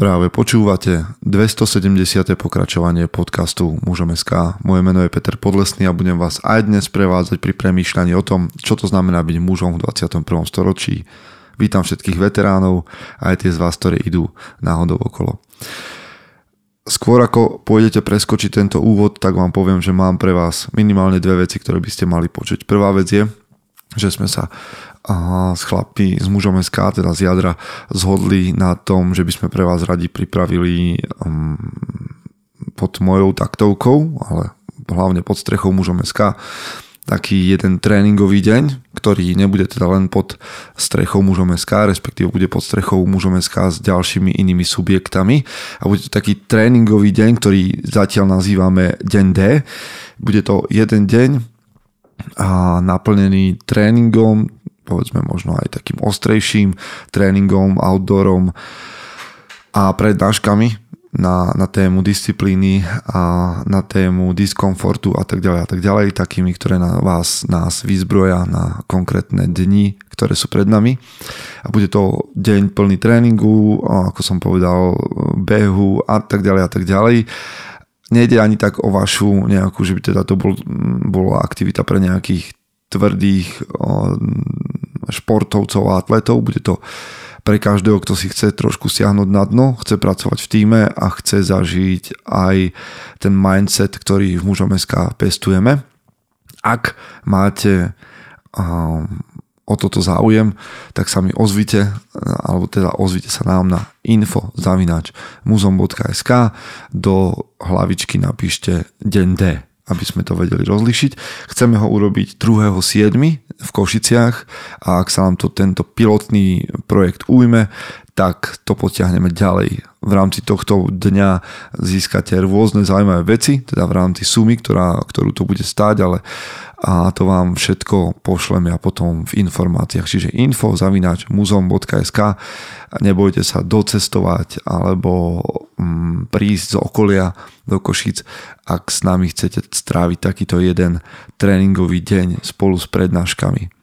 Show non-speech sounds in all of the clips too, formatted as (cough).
Práve počúvate 270. pokračovanie podcastu Mužom SK. Moje meno je Peter Podlesný a budem vás aj dnes prevádzať pri premýšľaní o tom, čo to znamená byť mužom v 21. storočí. Vítam všetkých veteránov a aj tie z vás, ktorí idú náhodou okolo. Skôr ako pôjdete preskočiť tento úvod, tak vám poviem, že mám pre vás minimálne dve veci, ktoré by ste mali počuť. Prvá vec je, že sme sa a s chlapi z mužom SK, teda z jadra, zhodli na tom, že by sme pre vás radi pripravili um, pod mojou taktovkou, ale hlavne pod strechou mužom SK, taký jeden tréningový deň, ktorý nebude teda len pod strechou mužom SK, respektíve bude pod strechou mužom SK s ďalšími inými subjektami a bude to taký tréningový deň, ktorý zatiaľ nazývame deň D. Bude to jeden deň a naplnený tréningom, povedzme možno aj takým ostrejším tréningom, outdoorom a prednáškami na, na tému disciplíny a na tému diskomfortu a tak ďalej a tak ďalej, takými, ktoré na vás, nás vyzbroja na konkrétne dni, ktoré sú pred nami. A bude to deň plný tréningu, ako som povedal, behu a tak ďalej a tak ďalej. Nejde ani tak o vašu nejakú, že by teda to bol, bola aktivita pre nejakých tvrdých športovcov a atletov. Bude to pre každého, kto si chce trošku siahnuť na dno, chce pracovať v týme a chce zažiť aj ten mindset, ktorý v mužom SK pestujeme. Ak máte o toto záujem, tak sa mi ozvite, alebo teda ozvite sa nám na info zavinač muzom.sk do hlavičky napíšte deň D aby sme to vedeli rozlišiť. Chceme ho urobiť 2.7. v Košiciach a ak sa nám to tento pilotný projekt ujme, tak to potiahneme ďalej. V rámci tohto dňa získate rôzne zaujímavé veci, teda v rámci sumy, ktorá, ktorú to bude stáť, ale a to vám všetko pošleme a potom v informáciách. Čiže info zavináč muzom.sk nebojte sa docestovať alebo mm, prísť z okolia do Košic, ak s nami chcete stráviť takýto jeden tréningový deň spolu s prednáškami.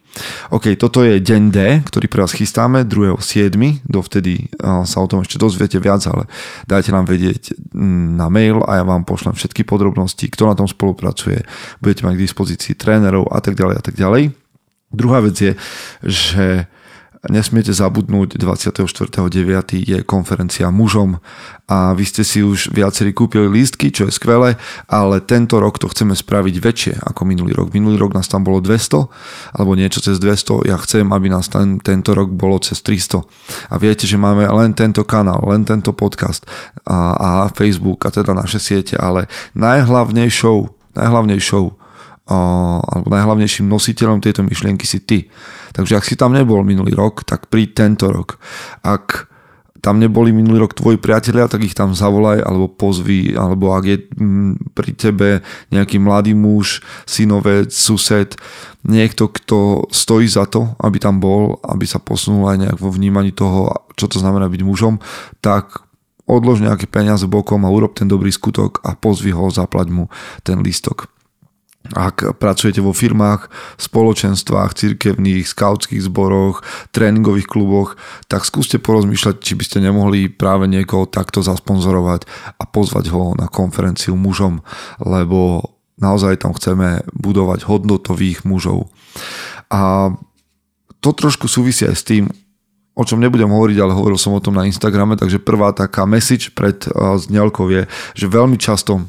OK, toto je deň D, ktorý pre vás chystáme 2.7. Dovtedy sa o tom ešte dozviete viac, ale dajte nám vedieť mm, na mail a ja vám pošlem všetky podrobnosti, kto na tom spolupracuje, budete mať k dispozícii trénerov a tak ďalej a tak ďalej. Druhá vec je, že Nesmiete zabudnúť, 24.9. je konferencia mužom a vy ste si už viacerí kúpili lístky, čo je skvelé, ale tento rok to chceme spraviť väčšie ako minulý rok. Minulý rok nás tam bolo 200 alebo niečo cez 200. Ja chcem, aby nás ten, tento rok bolo cez 300. A viete, že máme len tento kanál, len tento podcast a, a Facebook a teda naše siete, ale najhlavnejšou, najhlavnejšou alebo najhlavnejším nositeľom tejto myšlienky si ty. Takže ak si tam nebol minulý rok, tak príď tento rok. Ak tam neboli minulý rok tvoji priatelia, tak ich tam zavolaj alebo pozvi, alebo ak je mm, pri tebe nejaký mladý muž, synovec, sused, niekto, kto stojí za to, aby tam bol, aby sa posunul aj nejak vo vnímaní toho, čo to znamená byť mužom, tak odlož nejaké peniaze bokom a urob ten dobrý skutok a pozvi ho, zaplať mu ten lístok. Ak pracujete vo firmách, spoločenstvách, cirkevných, skautských zboroch, tréningových kluboch, tak skúste porozmýšľať, či by ste nemohli práve niekoho takto zasponzorovať a pozvať ho na konferenciu mužom, lebo naozaj tam chceme budovať hodnotových mužov. A to trošku súvisí aj s tým, o čom nebudem hovoriť, ale hovoril som o tom na Instagrame, takže prvá taká message pred znelkou je, že veľmi často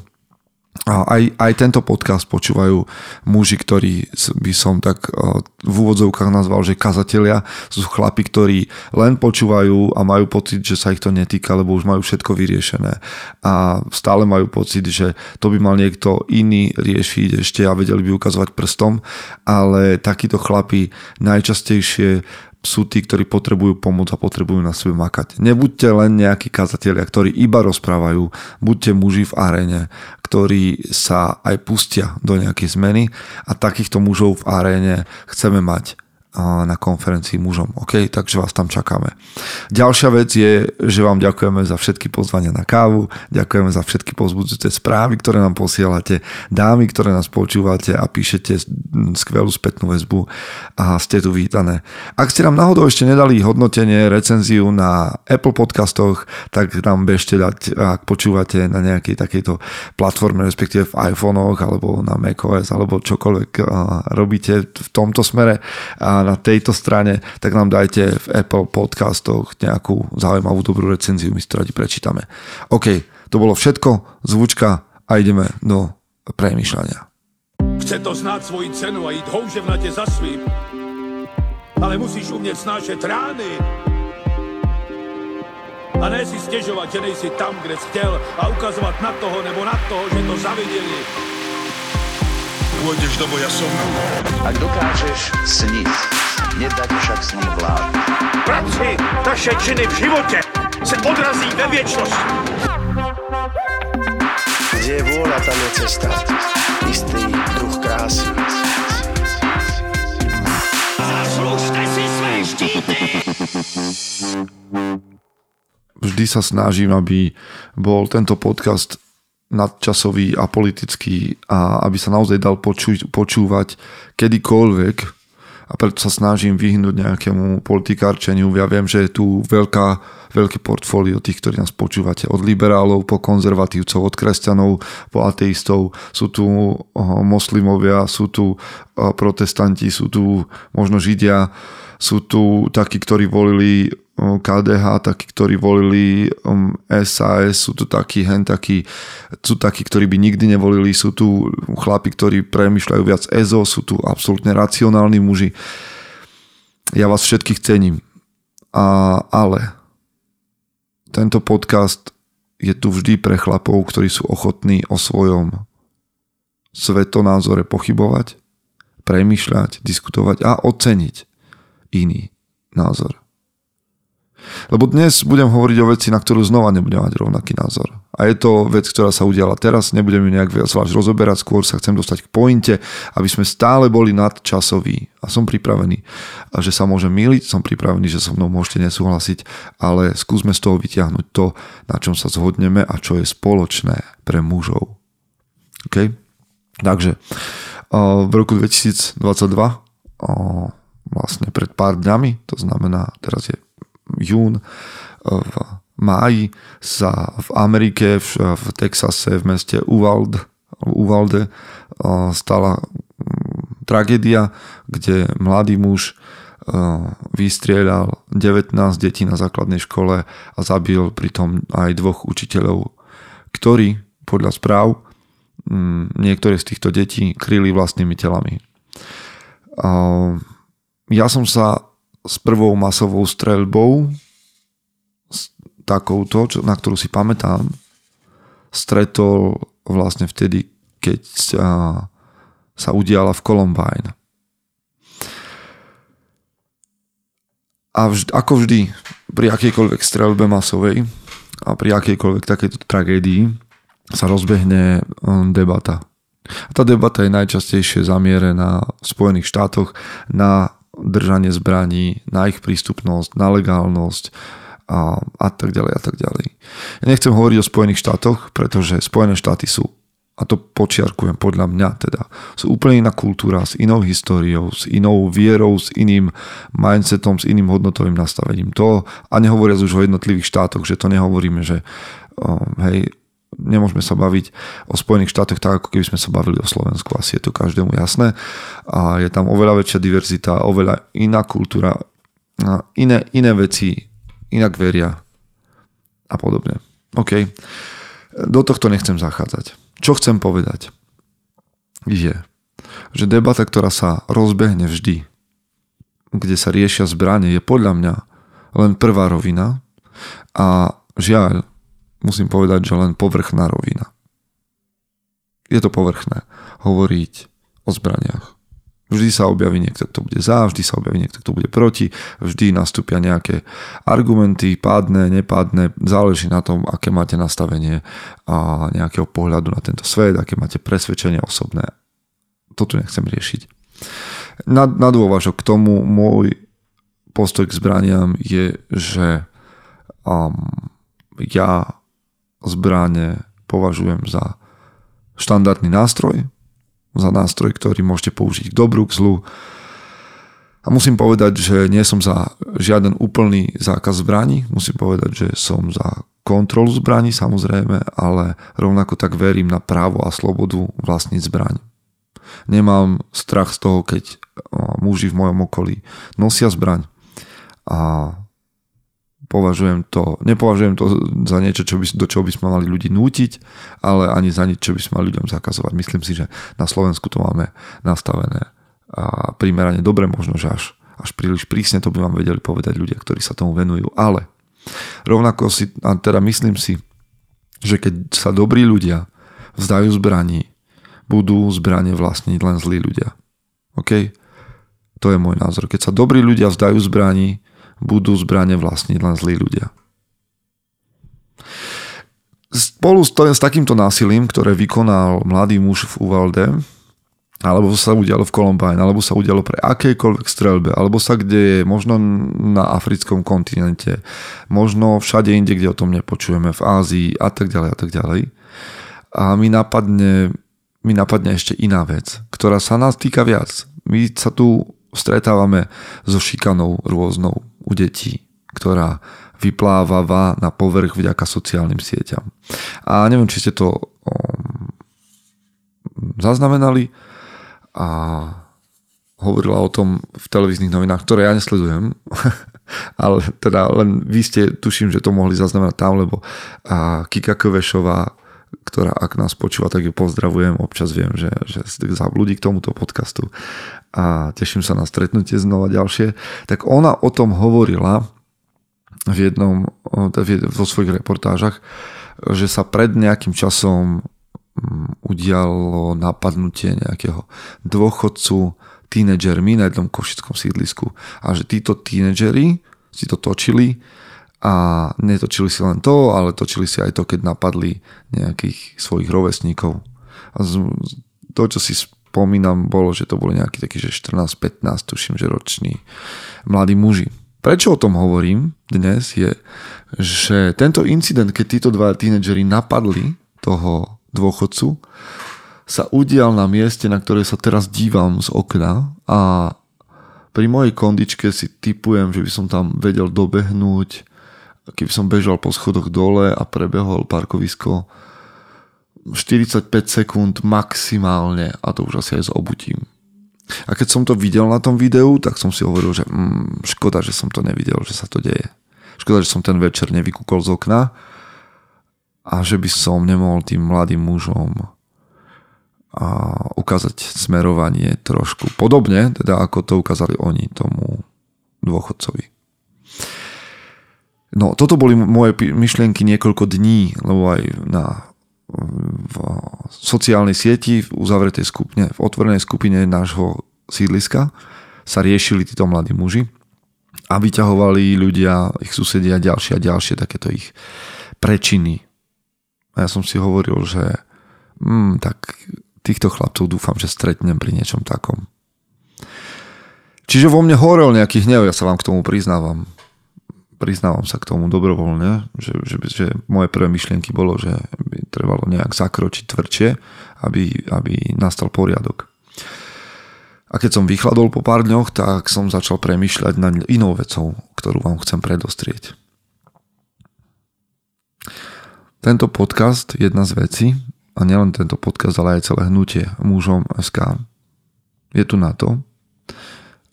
aj, aj tento podcast počúvajú muži, ktorí by som tak v úvodzovkách nazval, že kazatelia. Sú chlapi, ktorí len počúvajú a majú pocit, že sa ich to netýka, lebo už majú všetko vyriešené. A stále majú pocit, že to by mal niekto iný riešiť ešte a vedeli by ukazovať prstom, ale takíto chlapi najčastejšie sú tí, ktorí potrebujú pomoc a potrebujú na sebe makať. Nebuďte len nejakí kazatelia, ktorí iba rozprávajú, buďte muži v aréne, ktorí sa aj pustia do nejakej zmeny. A takýchto mužov v aréne chceme mať na konferencii mužom. OK, takže vás tam čakáme. Ďalšia vec je, že vám ďakujeme za všetky pozvania na kávu, ďakujeme za všetky pozbudzujúce správy, ktoré nám posielate, dámy, ktoré nás počúvate a píšete skvelú spätnú väzbu a ste tu vítané. Ak ste nám náhodou ešte nedali hodnotenie, recenziu na Apple podcastoch, tak nám bežte dať, ak počúvate na nejakej takejto platforme, respektíve v iPhonech alebo na macOS alebo čokoľvek robíte v tomto smere. A na tejto strane, tak nám dajte v Apple podcastoch nejakú zaujímavú dobrú recenziu, my si to radi prečítame. OK, to bolo všetko, zvučka a ideme do premýšľania. Chce to znát svoji cenu a jít houževnatě za svým. Ale musíš umět snášet rány. A ne si stěžovat, že nejsi tam, kde jsi chtěl a ukazovat na toho nebo na toho, že to zaviděli. Pôjdeš do boja som. Ak dokážeš sniť, nedať však snom vlád. Práci, taše činy v životě se odrazí ve věčnosti. Kde je vôľa, tam je cesta. Istý druh krásy. Zaslužte si své štíty! Vždy sa snažím, aby bol tento podcast nadčasový a politický a aby sa naozaj dal poču- počúvať kedykoľvek a preto sa snažím vyhnúť nejakému politikárčeniu. Ja viem, že je tu veľká, veľké portfólio tých, ktorí nás počúvate. Od liberálov po konzervatívcov, od kresťanov po ateistov. Sú tu moslimovia, sú tu protestanti, sú tu možno židia, sú tu takí, ktorí volili KDH, takí, ktorí volili SAS, sú tu takí, hen takí, sú takí, ktorí by nikdy nevolili, sú tu chlapi, ktorí premyšľajú viac EZO, sú tu absolútne racionálni muži. Ja vás všetkých cením. A, ale tento podcast je tu vždy pre chlapov, ktorí sú ochotní o svojom svetonázore pochybovať, premýšľať, diskutovať a oceniť iný názor. Lebo dnes budem hovoriť o veci, na ktorú znova nebudem mať rovnaký názor. A je to vec, ktorá sa udiala teraz, nebudem ju nejak zvlášť rozoberať, skôr sa chcem dostať k pointe, aby sme stále boli nadčasoví. A som pripravený, že sa môžem míliť, som pripravený, že so mnou môžete nesúhlasiť, ale skúsme z toho vyťahnuť to, na čom sa zhodneme a čo je spoločné pre mužov. OK? Takže v roku 2022 vlastne pred pár dňami, to znamená, teraz je jún, v máji sa v Amerike, v, v Texase, v meste Uvalde, Uvalde stala mm, tragédia, kde mladý muž vystrieľal 19 detí na základnej škole a zabil pritom aj dvoch učiteľov, ktorí podľa správ mm, niektoré z týchto detí kryli vlastnými telami. Ja som sa s prvou masovou streľbou, s takouto, čo, na ktorú si pamätám, stretol vlastne vtedy, keď sa, sa udiala v Columbine. A vždy, ako vždy, pri akejkoľvek streľbe masovej a pri akejkoľvek takejto tragédii sa rozbehne um, debata. A tá debata je najčastejšie zamierená v Spojených štátoch na držanie zbraní, na ich prístupnosť, na legálnosť a, a tak ďalej a tak ďalej. Ja nechcem hovoriť o Spojených štátoch, pretože Spojené štáty sú a to počiarkujem podľa mňa teda, sú úplne iná kultúra, s inou históriou, s inou vierou, s iným mindsetom, s iným hodnotovým nastavením. To, a nehovoriac už o jednotlivých štátoch, že to nehovoríme, že hej, nemôžeme sa baviť o Spojených štátoch tak, ako keby sme sa bavili o Slovensku. Asi je to každému jasné. A je tam oveľa väčšia diverzita, oveľa iná kultúra, iné, iné veci, inak veria a podobne. OK. Do tohto nechcem zachádzať. Čo chcem povedať je, že debata, ktorá sa rozbehne vždy, kde sa riešia zbranie, je podľa mňa len prvá rovina a žiaľ, musím povedať, že len povrchná rovina. Je to povrchné hovoriť o zbraniach. Vždy sa objaví niekto, kto bude za, vždy sa objaví niekto, kto bude proti, vždy nastúpia nejaké argumenty, pádne, nepádne, záleží na tom, aké máte nastavenie a nejakého pohľadu na tento svet, aké máte presvedčenie osobné. To tu nechcem riešiť. na, na k tomu môj postoj k zbraniam je, že um, ja zbranie považujem za štandardný nástroj, za nástroj, ktorý môžete použiť k dobru, k zlu. A musím povedať, že nie som za žiaden úplný zákaz zbraní. Musím povedať, že som za kontrolu zbraní samozrejme, ale rovnako tak verím na právo a slobodu vlastniť zbraň. Nemám strach z toho, keď muži v mojom okolí nosia zbraň a považujem to, nepovažujem to za niečo, čo by, do čoho by sme mali ľudí nútiť, ale ani za niečo, čo by sme mali ľuďom zakazovať. Myslím si, že na Slovensku to máme nastavené a primerane dobre, možno, že až, až príliš prísne to by vám vedeli povedať ľudia, ktorí sa tomu venujú. Ale rovnako si, a teda myslím si, že keď sa dobrí ľudia vzdajú zbraní, budú zbranie vlastniť len zlí ľudia. OK? To je môj názor. Keď sa dobrí ľudia vzdajú zbraní, budú zbranie vlastniť len zlí ľudia. Spolu s, s takýmto násilím, ktoré vykonal mladý muž v Uvalde, alebo sa udialo v Columbine, alebo sa udialo pre akejkoľvek strelbe, alebo sa kde je, možno na africkom kontinente, možno všade inde, kde o tom nepočujeme, v Ázii a tak ďalej a tak ďalej. A mi napadne, mi napadne ešte iná vec, ktorá sa nás týka viac. My sa tu stretávame so šikanou rôznou u detí, ktorá vypláva na povrch vďaka sociálnym sieťam. A neviem, či ste to um, zaznamenali a hovorila o tom v televíznych novinách, ktoré ja nesledujem, (laughs) ale teda len vy ste, tuším, že to mohli zaznamenať tam, lebo Kika Kvešová, ktorá ak nás počúva, tak ju pozdravujem, občas viem, že, že zabludí k tomuto podcastu. A teším sa na stretnutie znova ďalšie, tak ona o tom hovorila v jednom vo svojich reportážach, že sa pred nejakým časom mm, udialo napadnutie nejakého dôchodcu tínedžermi na jednom košickom sídlisku. A že títo tínedžeri si to točili a netočili si len to, ale točili si aj to, keď napadli nejakých svojich rovesníkov. A to, čo si spomínam, bolo, že to boli nejakí takí, že 14-15, tuším, že roční mladí muži. Prečo o tom hovorím dnes je, že tento incident, keď títo dva tínedžeri napadli toho dôchodcu, sa udial na mieste, na ktoré sa teraz dívam z okna a pri mojej kondičke si typujem, že by som tam vedel dobehnúť, keby som bežal po schodoch dole a prebehol parkovisko 45 sekúnd maximálne a to už asi aj s obutím. A keď som to videl na tom videu, tak som si hovoril, že mm, škoda, že som to nevidel, že sa to deje. Škoda, že som ten večer nevykúkol z okna a že by som nemohol tým mladým mužom a ukázať smerovanie trošku podobne, teda ako to ukázali oni tomu dôchodcovi. No, toto boli moje myšlienky niekoľko dní, lebo aj na v sociálnej sieti, v uzavretej skupine, v otvorenej skupine nášho sídliska sa riešili títo mladí muži a vyťahovali ľudia, ich susedia ďalšie a ďalšie takéto ich prečiny. A ja som si hovoril, že hmm, tak týchto chlapcov dúfam, že stretnem pri niečom takom. Čiže vo mne horel nejaký hnev, ja sa vám k tomu priznávam priznávam sa k tomu dobrovoľne, že, že, že moje prvé myšlienky bolo, že by trebalo nejak zakročiť tvrdšie, aby, aby nastal poriadok. A keď som vychladol po pár dňoch, tak som začal premyšľať nad inou vecou, ktorú vám chcem predostrieť. Tento podcast, jedna z vecí, a nielen tento podcast, ale aj celé hnutie mužom SK, je tu na to,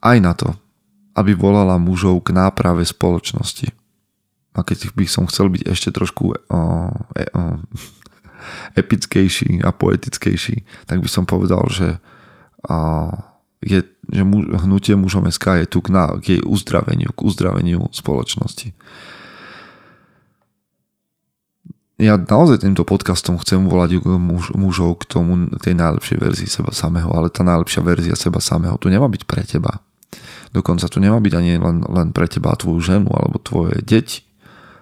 aj na to, aby volala mužov k náprave spoločnosti. A keď by som chcel byť ešte trošku o, e, o, epickejší a poetickejší, tak by som povedal, že, o, je, že muž, hnutie mužom SK je tu k, na, k jej uzdraveniu, k uzdraveniu spoločnosti. Ja naozaj týmto podcastom chcem volať muž, mužov k tomu, tej najlepšej verzii seba samého, ale tá najlepšia verzia seba samého tu nemá byť pre teba Dokonca tu nemá byť ani len, len pre teba tvoju ženu alebo tvoje deti.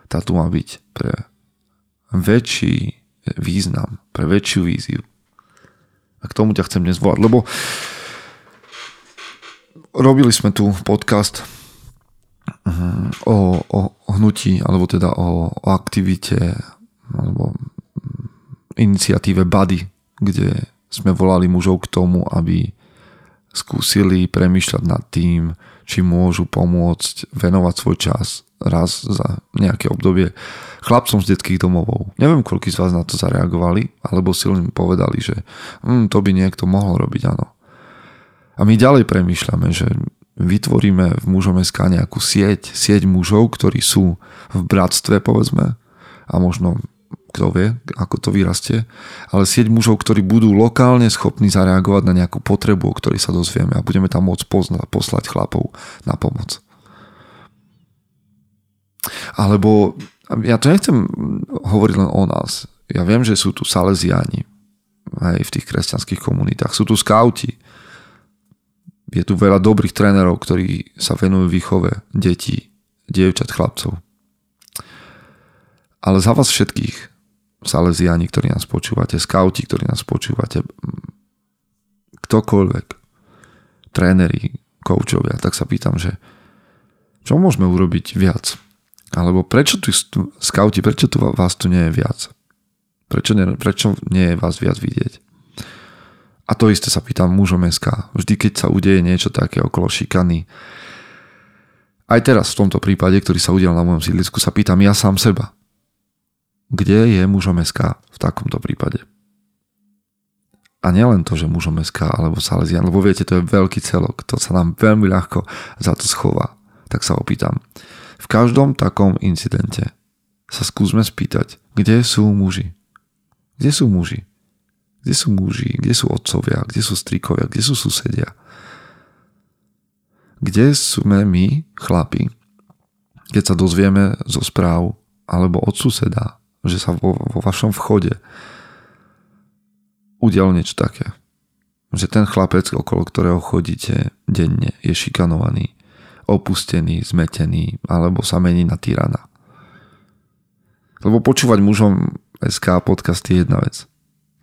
Tá tu má byť pre väčší význam, pre väčšiu víziu. A k tomu ťa chcem dnes volať, lebo robili sme tu podcast mm, o, o, hnutí, alebo teda o, o aktivite, alebo iniciatíve Buddy, kde sme volali mužov k tomu, aby skúsili premýšľať nad tým, či môžu pomôcť venovať svoj čas raz za nejaké obdobie chlapcom z detských domovov. Neviem, koľko z vás na to zareagovali, alebo si len povedali, že hm, to by niekto mohol robiť, áno. A my ďalej premýšľame, že vytvoríme v mužom SK nejakú sieť, sieť mužov, ktorí sú v bratstve, povedzme, a možno kto vie, ako to vyrastie, ale sieť mužov, ktorí budú lokálne schopní zareagovať na nejakú potrebu, o ktorej sa dozvieme a budeme tam môcť poznať, poslať chlapov na pomoc. Alebo ja to nechcem hovoriť len o nás. Ja viem, že sú tu saleziáni aj v tých kresťanských komunitách. Sú tu skauti. Je tu veľa dobrých trénerov, ktorí sa venujú výchove detí, dievčat, chlapcov. Ale za vás všetkých Salesiani, ktorí nás počúvate, skauti, ktorí nás počúvate, ktokoľvek, tréneri, koučovia, tak sa pýtam, že čo môžeme urobiť viac? Alebo prečo tu skauti, prečo tu vás tu nie je viac? Prečo nie, prečo nie je vás viac vidieť? A to isté sa pýtam mužom SK. Vždy, keď sa udeje niečo také okolo šikany, aj teraz v tomto prípade, ktorý sa udial na mojom sídlisku, sa pýtam ja sám seba kde je mužom SK v takomto prípade. A nielen to, že mužom SK alebo Salesian, lebo viete, to je veľký celok, to sa nám veľmi ľahko za to schová. Tak sa opýtam. V každom takom incidente sa skúsme spýtať, kde sú muži? Kde sú muži? Kde sú muži? Kde sú otcovia? Kde sú strikovia? Kde sú susedia? Kde sme my, chlapi, keď sa dozvieme zo správ alebo od suseda, že sa vo, vo vašom vchode udialo niečo také. Že ten chlapec, okolo ktorého chodíte denne, je šikanovaný, opustený, zmetený, alebo sa mení na tyrana. Lebo počúvať mužom SK podcast je jedna vec.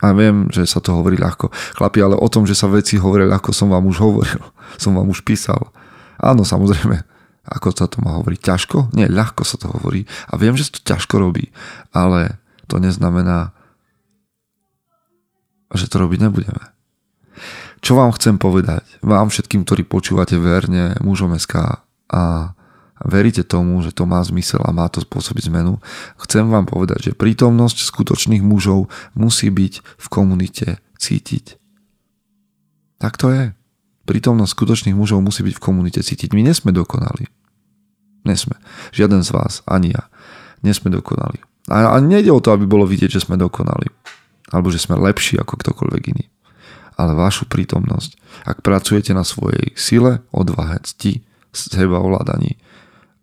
A viem, že sa to hovorí ľahko. Chlapi, ale o tom, že sa veci hovoria ľahko, som vám už hovoril. (laughs) Som vám už písal. Áno, samozrejme, ako sa to má hovoriť, ťažko? Nie, ľahko sa to hovorí. A viem, že sa to ťažko robí, ale to neznamená, že to robiť nebudeme. Čo vám chcem povedať? Vám všetkým, ktorí počúvate verne mužom SK a veríte tomu, že to má zmysel a má to spôsobiť zmenu, chcem vám povedať, že prítomnosť skutočných mužov musí byť v komunite cítiť. Tak to je prítomnosť skutočných mužov musí byť v komunite cítiť. My nesme dokonali. Nesme. Žiaden z vás, ani ja. Nesme dokonali. A, a nejde o to, aby bolo vidieť, že sme dokonali. Alebo že sme lepší ako ktokoľvek iný. Ale vašu prítomnosť, ak pracujete na svojej sile, odvahe, cti, seba ovládaní,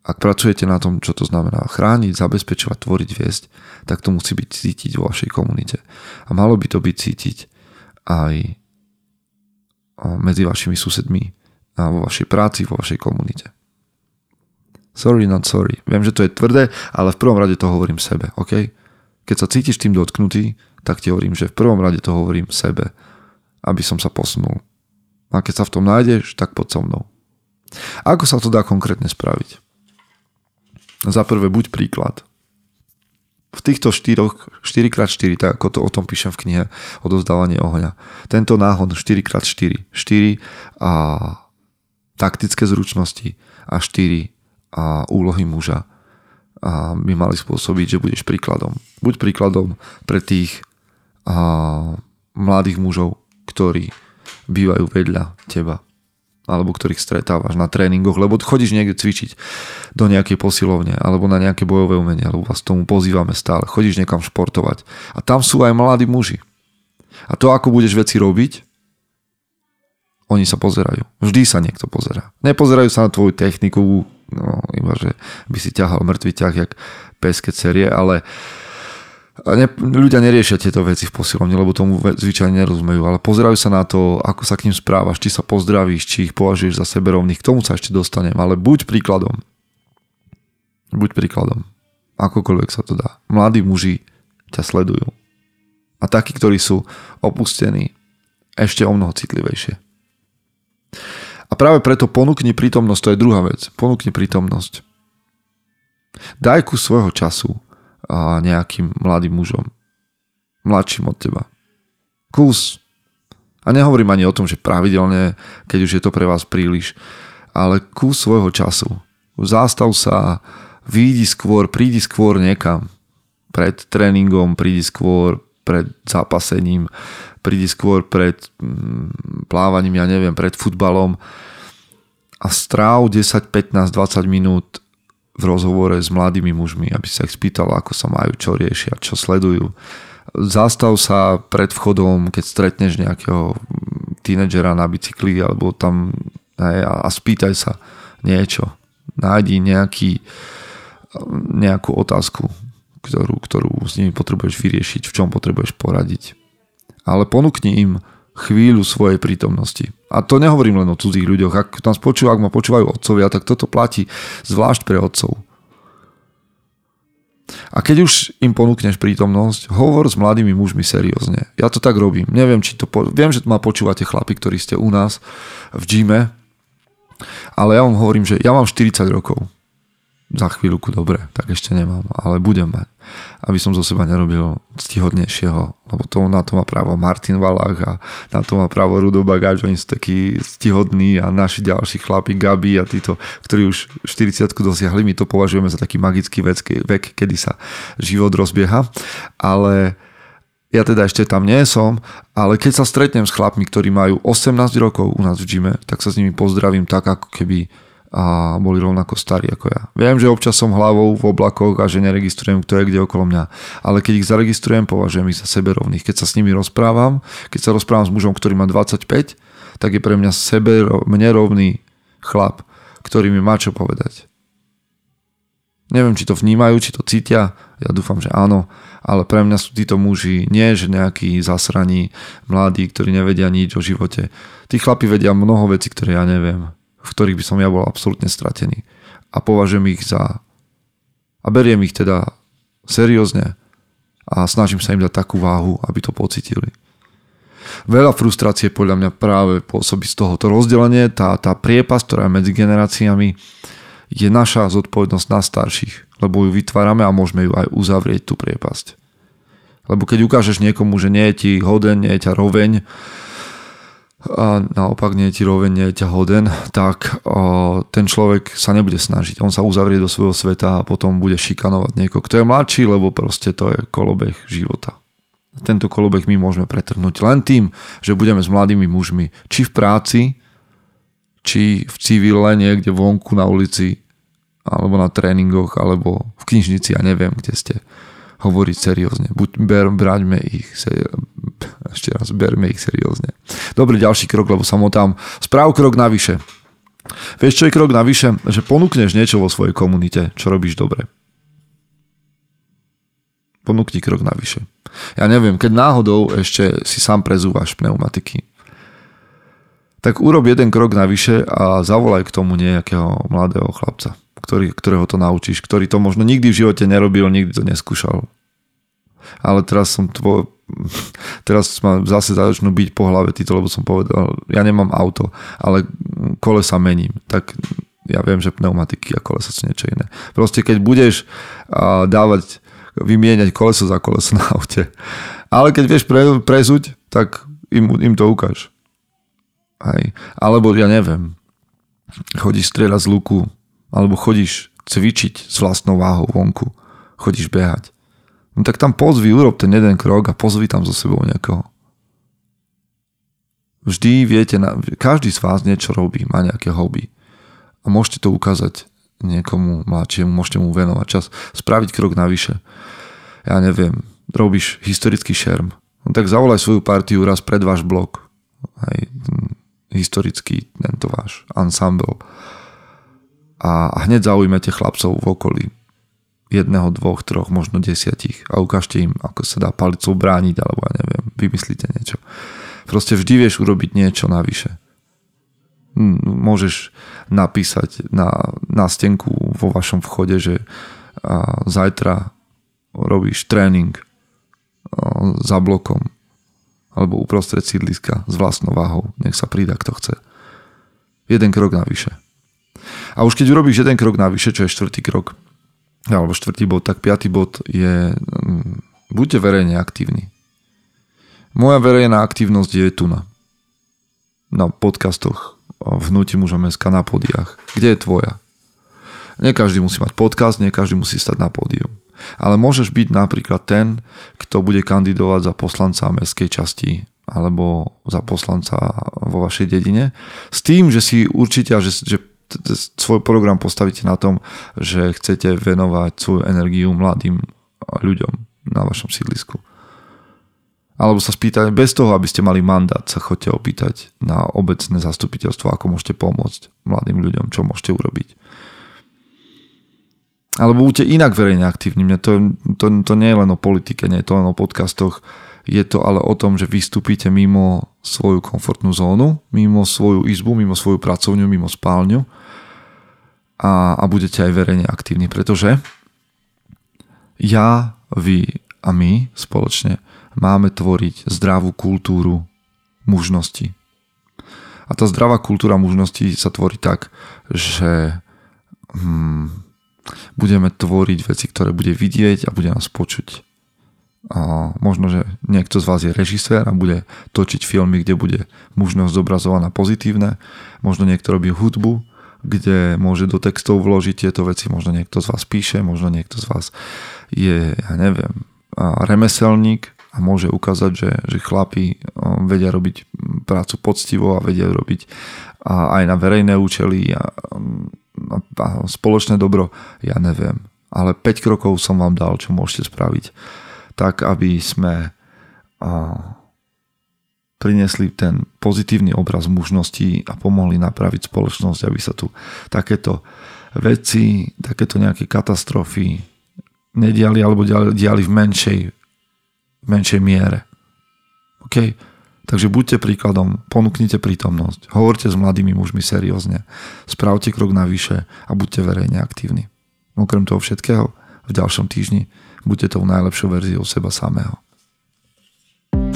ak pracujete na tom, čo to znamená chrániť, zabezpečovať, tvoriť, viesť, tak to musí byť cítiť vo vašej komunite. A malo by to byť cítiť aj medzi vašimi susedmi vo vašej práci, vo vašej komunite. Sorry, not sorry. Viem, že to je tvrdé, ale v prvom rade to hovorím sebe, OK? Keď sa cítiš tým dotknutý, tak ti hovorím, že v prvom rade to hovorím sebe, aby som sa posunul. A keď sa v tom nájdeš, tak poď so mnou. Ako sa to dá konkrétne spraviť? Za prvé, buď príklad v týchto 4, 4x4, tak ako to o tom píšem v knihe Odozdávanie ohňa. Tento náhon 4x4, 4 a taktické zručnosti a 4 a úlohy muža a by mali spôsobiť, že budeš príkladom. Buď príkladom pre tých a, mladých mužov, ktorí bývajú vedľa teba alebo ktorých stretávaš na tréningoch, lebo chodíš niekde cvičiť do nejakej posilovne alebo na nejaké bojové umenie, alebo vás tomu pozývame stále. Chodíš niekam športovať a tam sú aj mladí muži. A to, ako budeš veci robiť, oni sa pozerajú. Vždy sa niekto pozerá. Nepozerajú sa na tvoju techniku, no iba, že by si ťahal mŕtvy ťah, jak pes, keď serie, ale uh, a ne, ľudia neriešia tieto veci v posilovni, lebo tomu zvyčajne nerozumejú, ale pozerajú sa na to, ako sa k ním správaš, či sa pozdravíš, či ich považuješ za seberovných, k tomu sa ešte dostanem, ale buď príkladom. Buď príkladom. Akokoľvek sa to dá. Mladí muži ťa sledujú. A takí, ktorí sú opustení, ešte o mnoho citlivejšie. A práve preto ponúkni prítomnosť, to je druhá vec. Ponúkni prítomnosť. Daj ku svojho času a nejakým mladým mužom. Mladším od teba. Kus. A nehovorím ani o tom, že pravidelne, keď už je to pre vás príliš, ale kus svojho času. Zástav sa, výjdi skôr, prídi skôr niekam. Pred tréningom, prídi skôr pred zápasením, prídi skôr pred mm, plávaním, ja neviem, pred futbalom a stráv 10, 15, 20 minút v rozhovore s mladými mužmi, aby sa ich spýtal, ako sa majú, čo riešia, čo sledujú. Zastav sa pred vchodom, keď stretneš nejakého tínedžera na bicykli alebo tam a, a spýtaj sa niečo. Nájdi nejaký, nejakú otázku, ktorú, ktorú s nimi potrebuješ vyriešiť, v čom potrebuješ poradiť. Ale ponúkni im chvíľu svojej prítomnosti. A to nehovorím len o cudzích ľuďoch. Ak nás počúva, ak ma počúvajú otcovia, tak toto platí zvlášť pre otcov. A keď už im ponúkneš prítomnosť, hovor s mladými mužmi seriózne. Ja to tak robím. Neviem, či to... Po... Viem, že ma počúvate chlapi, ktorí ste u nás v gyme, ale ja vám hovorím, že ja mám 40 rokov za chvíľku dobre, tak ešte nemám, ale budem mať. Aby som zo seba nerobil ctihodnejšieho, lebo to, na to má právo Martin Valach a na to má právo Rudo Bagáč, oni sú takí ctihodní a naši ďalší chlapi Gabi a títo, ktorí už 40 dosiahli, my to považujeme za taký magický vek, vek, kedy sa život rozbieha, ale ja teda ešte tam nie som, ale keď sa stretnem s chlapmi, ktorí majú 18 rokov u nás v gyme, tak sa s nimi pozdravím tak, ako keby a boli rovnako starí ako ja. Viem, že občas som hlavou v oblakoch a že neregistrujem, kto je kde okolo mňa, ale keď ich zaregistrujem, považujem ich za seberovných. Keď sa s nimi rozprávam, keď sa rozprávam s mužom, ktorý má 25, tak je pre mňa sebe, mne rovný chlap, ktorý mi má čo povedať. Neviem, či to vnímajú, či to cítia, ja dúfam, že áno, ale pre mňa sú títo muži nie, že nejakí zasraní mladí, ktorí nevedia nič o živote. Tí chlapi vedia mnoho vecí, ktoré ja neviem v ktorých by som ja bol absolútne stratený. A považujem ich za... A beriem ich teda seriózne a snažím sa im dať takú váhu, aby to pocitili. Veľa frustrácie podľa mňa práve pôsobí z tohoto rozdelenie, tá, tá priepas, ktorá je medzi generáciami, je naša zodpovednosť na starších, lebo ju vytvárame a môžeme ju aj uzavrieť, tú priepasť. Lebo keď ukážeš niekomu, že nie je ti hoden, nie je ťa roveň, a naopak nie je ti roveň, nie je ťa hoden, tak ten človek sa nebude snažiť. On sa uzavrie do svojho sveta a potom bude šikanovať niekoho, kto je mladší, lebo proste to je kolobeh života. Tento kolobeh my môžeme pretrhnúť len tým, že budeme s mladými mužmi, či v práci, či v civile niekde vonku na ulici, alebo na tréningoch, alebo v knižnici, ja neviem, kde ste hovoriť seriózne. Buď ber, braňme ich, ešte raz, berme ich seriózne. Dobrý ďalší krok, lebo sa motám. Správ krok navyše. Vieš, čo je krok navyše? Že ponúkneš niečo vo svojej komunite, čo robíš dobre. Ponúkni krok navyše. Ja neviem, keď náhodou ešte si sám prezúvaš pneumatiky, tak urob jeden krok navyše a zavolaj k tomu nejakého mladého chlapca ktorý, ktorého to naučíš, ktorý to možno nikdy v živote nerobil, nikdy to neskúšal. Ale teraz som tvo, (laughs) teraz ma zase začnú byť po hlave títo, lebo som povedal, ja nemám auto, ale kolesa mením. Tak ja viem, že pneumatiky a kolesa sú niečo iné. Proste keď budeš dávať, vymieňať koleso za koleso na aute, ale keď vieš pre, prezuť, tak im, im to ukáž. Hej. Alebo ja neviem, chodíš strieľať z luku, alebo chodíš cvičiť s vlastnou váhou vonku, chodíš behať, no tak tam pozvi, urob ten jeden krok a pozvi tam so sebou niekoho. Vždy viete, každý z vás niečo robí, má nejaké hobby a môžete to ukázať niekomu mladšiemu, môžete mu venovať čas, spraviť krok navyše. Ja neviem, robíš historický šerm, no tak zavolaj svoju partiu raz pred váš blok. Aj historický tento váš ensemble a hneď zaujmete chlapcov v okolí jedného, dvoch, troch, možno desiatich a ukážte im, ako sa dá palicou brániť, alebo ja neviem, vymyslíte niečo. Proste vždy vieš urobiť niečo navyše. Hm, môžeš napísať na, na stenku vo vašom vchode, že a, zajtra robíš tréning za blokom alebo uprostred sídliska s vlastnou váhou. Nech sa prída, kto chce. Jeden krok navyše. A už keď urobíš jeden krok navyše, čo je štvrtý krok, alebo štvrtý bod, tak piatý bod je mm, buďte verejne aktívni. Moja verejná aktívnosť je tu na, na podcastoch v Hnutí mužom SK na podiach. Kde je tvoja? Nie každý musí mať podcast, nie každý musí stať na pódium. Ale môžeš byť napríklad ten, kto bude kandidovať za poslanca mestskej časti alebo za poslanca vo vašej dedine. S tým, že si určite, že, že svoj program postavíte na tom, že chcete venovať svoju energiu mladým ľuďom na vašom sídlisku. Alebo sa spýtať, bez toho, aby ste mali mandát, sa chodte opýtať na obecné zastupiteľstvo, ako môžete pomôcť mladým ľuďom, čo môžete urobiť. Alebo buďte inak verejne aktívni. Mne to, to, to nie je len o politike, nie je to len o podcastoch. Je to ale o tom, že vystúpite mimo svoju komfortnú zónu, mimo svoju izbu, mimo svoju pracovňu, mimo spálňu a, a budete aj verejne aktívni, pretože ja, vy a my spoločne máme tvoriť zdravú kultúru mužnosti. A tá zdravá kultúra mužnosti sa tvorí tak, že hmm, budeme tvoriť veci, ktoré bude vidieť a bude nás počuť. A možno, že niekto z vás je režisér a bude točiť filmy, kde bude mužnosť zobrazovaná pozitívne. Možno niekto robí hudbu, kde môže do textov vložiť tieto veci. Možno niekto z vás píše, možno niekto z vás je, ja neviem, remeselník a môže ukázať, že, že chlapi vedia robiť prácu poctivo a vedia robiť aj na verejné účely a a spoločné dobro, ja neviem. Ale 5 krokov som vám dal, čo môžete spraviť. Tak, aby sme priniesli ten pozitívny obraz mužnosti a pomohli napraviť spoločnosť, aby sa tu takéto veci, takéto nejaké katastrofy nediali alebo diali v menšej, v menšej miere. OK? Takže buďte príkladom, ponúknite prítomnosť, hovorte s mladými mužmi seriózne, spravte krok navyše a buďte verejne aktívni. Okrem toho všetkého, v ďalšom týždni buďte tou najlepšou verziou seba samého.